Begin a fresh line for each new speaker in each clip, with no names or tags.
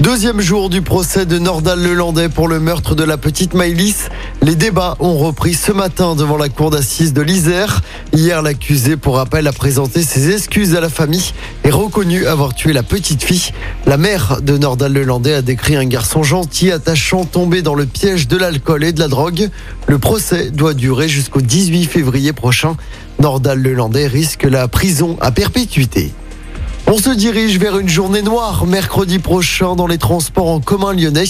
Deuxième jour du procès de Nordal Lelandais pour le meurtre de la petite Maïlis. Les débats ont repris ce matin devant la cour d'assises de l'Isère. Hier, l'accusé, pour rappel, a présenté ses excuses à la famille et reconnu avoir tué la petite fille. La mère de Nordal Lelandais a décrit un garçon gentil, attachant, tombé dans le piège de l'alcool et de la drogue. Le procès doit durer jusqu'au 18 février prochain. Nordal Lelandais risque la prison à perpétuité. On se dirige vers une journée noire mercredi prochain dans les transports en commun lyonnais.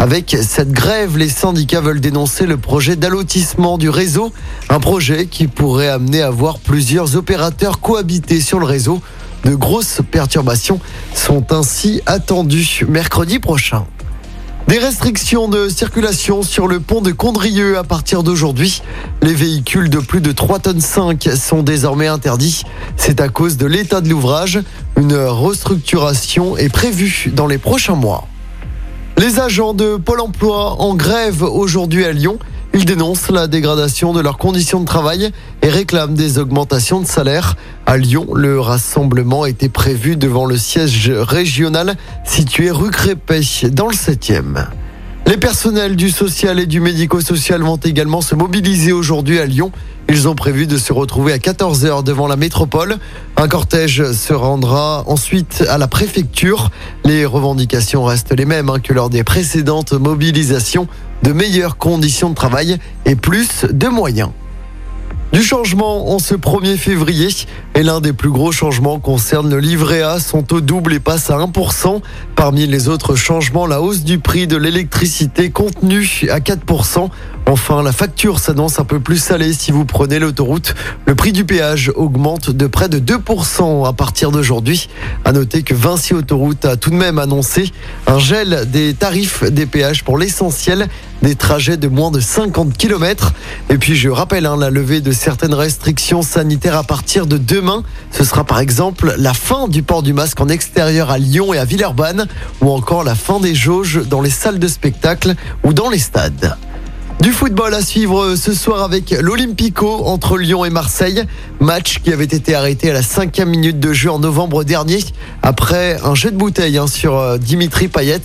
Avec cette grève, les syndicats veulent dénoncer le projet d'allotissement du réseau, un projet qui pourrait amener à voir plusieurs opérateurs cohabiter sur le réseau. De grosses perturbations sont ainsi attendues mercredi prochain. Des restrictions de circulation sur le pont de Condrieu à partir d'aujourd'hui. Les véhicules de plus de 3 tonnes 5 sont désormais interdits. C'est à cause de l'état de l'ouvrage. Une restructuration est prévue dans les prochains mois. Les agents de Pôle emploi en grève aujourd'hui à Lyon. Ils dénoncent la dégradation de leurs conditions de travail et réclament des augmentations de salaire. À Lyon, le rassemblement était prévu devant le siège régional situé rue Crépet dans le 7e. Les personnels du social et du médico-social vont également se mobiliser aujourd'hui à Lyon. Ils ont prévu de se retrouver à 14h devant la métropole. Un cortège se rendra ensuite à la préfecture. Les revendications restent les mêmes hein, que lors des précédentes mobilisations. De meilleures conditions de travail et plus de moyens. Du changement en ce 1er février et l'un des plus gros changements concerne le livret A. Son taux double et passe à 1%. Parmi les autres changements, la hausse du prix de l'électricité contenue à 4%. Enfin, la facture s'annonce un peu plus salée si vous prenez l'autoroute. Le prix du péage augmente de près de 2% à partir d'aujourd'hui. À noter que Vinci Autoroute a tout de même annoncé un gel des tarifs des péages pour l'essentiel des trajets de moins de 50 km. Et puis je rappelle hein, la levée de certaines restrictions sanitaires à partir de demain. Ce sera par exemple la fin du port du masque en extérieur à Lyon et à Villeurbanne ou encore la fin des jauges dans les salles de spectacle ou dans les stades. Du football à suivre ce soir avec l'Olympico entre Lyon et Marseille. Match qui avait été arrêté à la cinquième minute de jeu en novembre dernier après un jet de bouteille hein, sur euh, Dimitri Payet.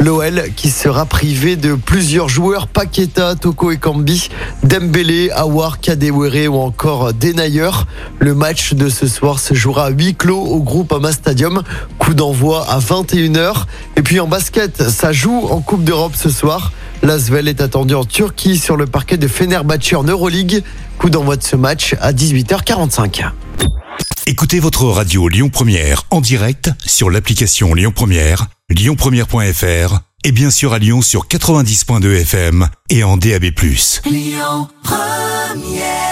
L'OL qui sera privé de plusieurs joueurs Paqueta, Toko et Kambi, Dembélé, Awar, Kadewere ou encore Denayer. Le match de ce soir se jouera à huis clos au groupe Ama Stadium. Coup d'envoi à 21h. Et puis en basket, ça joue en Coupe d'Europe ce soir. L'Asvel est attendu en Turquie sur le parquet de Fenerbahçe en Euroleague. Coup d'envoi de ce match à 18h45.
Écoutez votre radio Lyon Première en direct sur l'application Lyon Première, lyonpremière.fr et bien sûr à Lyon sur 90.2 FM et en DAB+. Lyon Première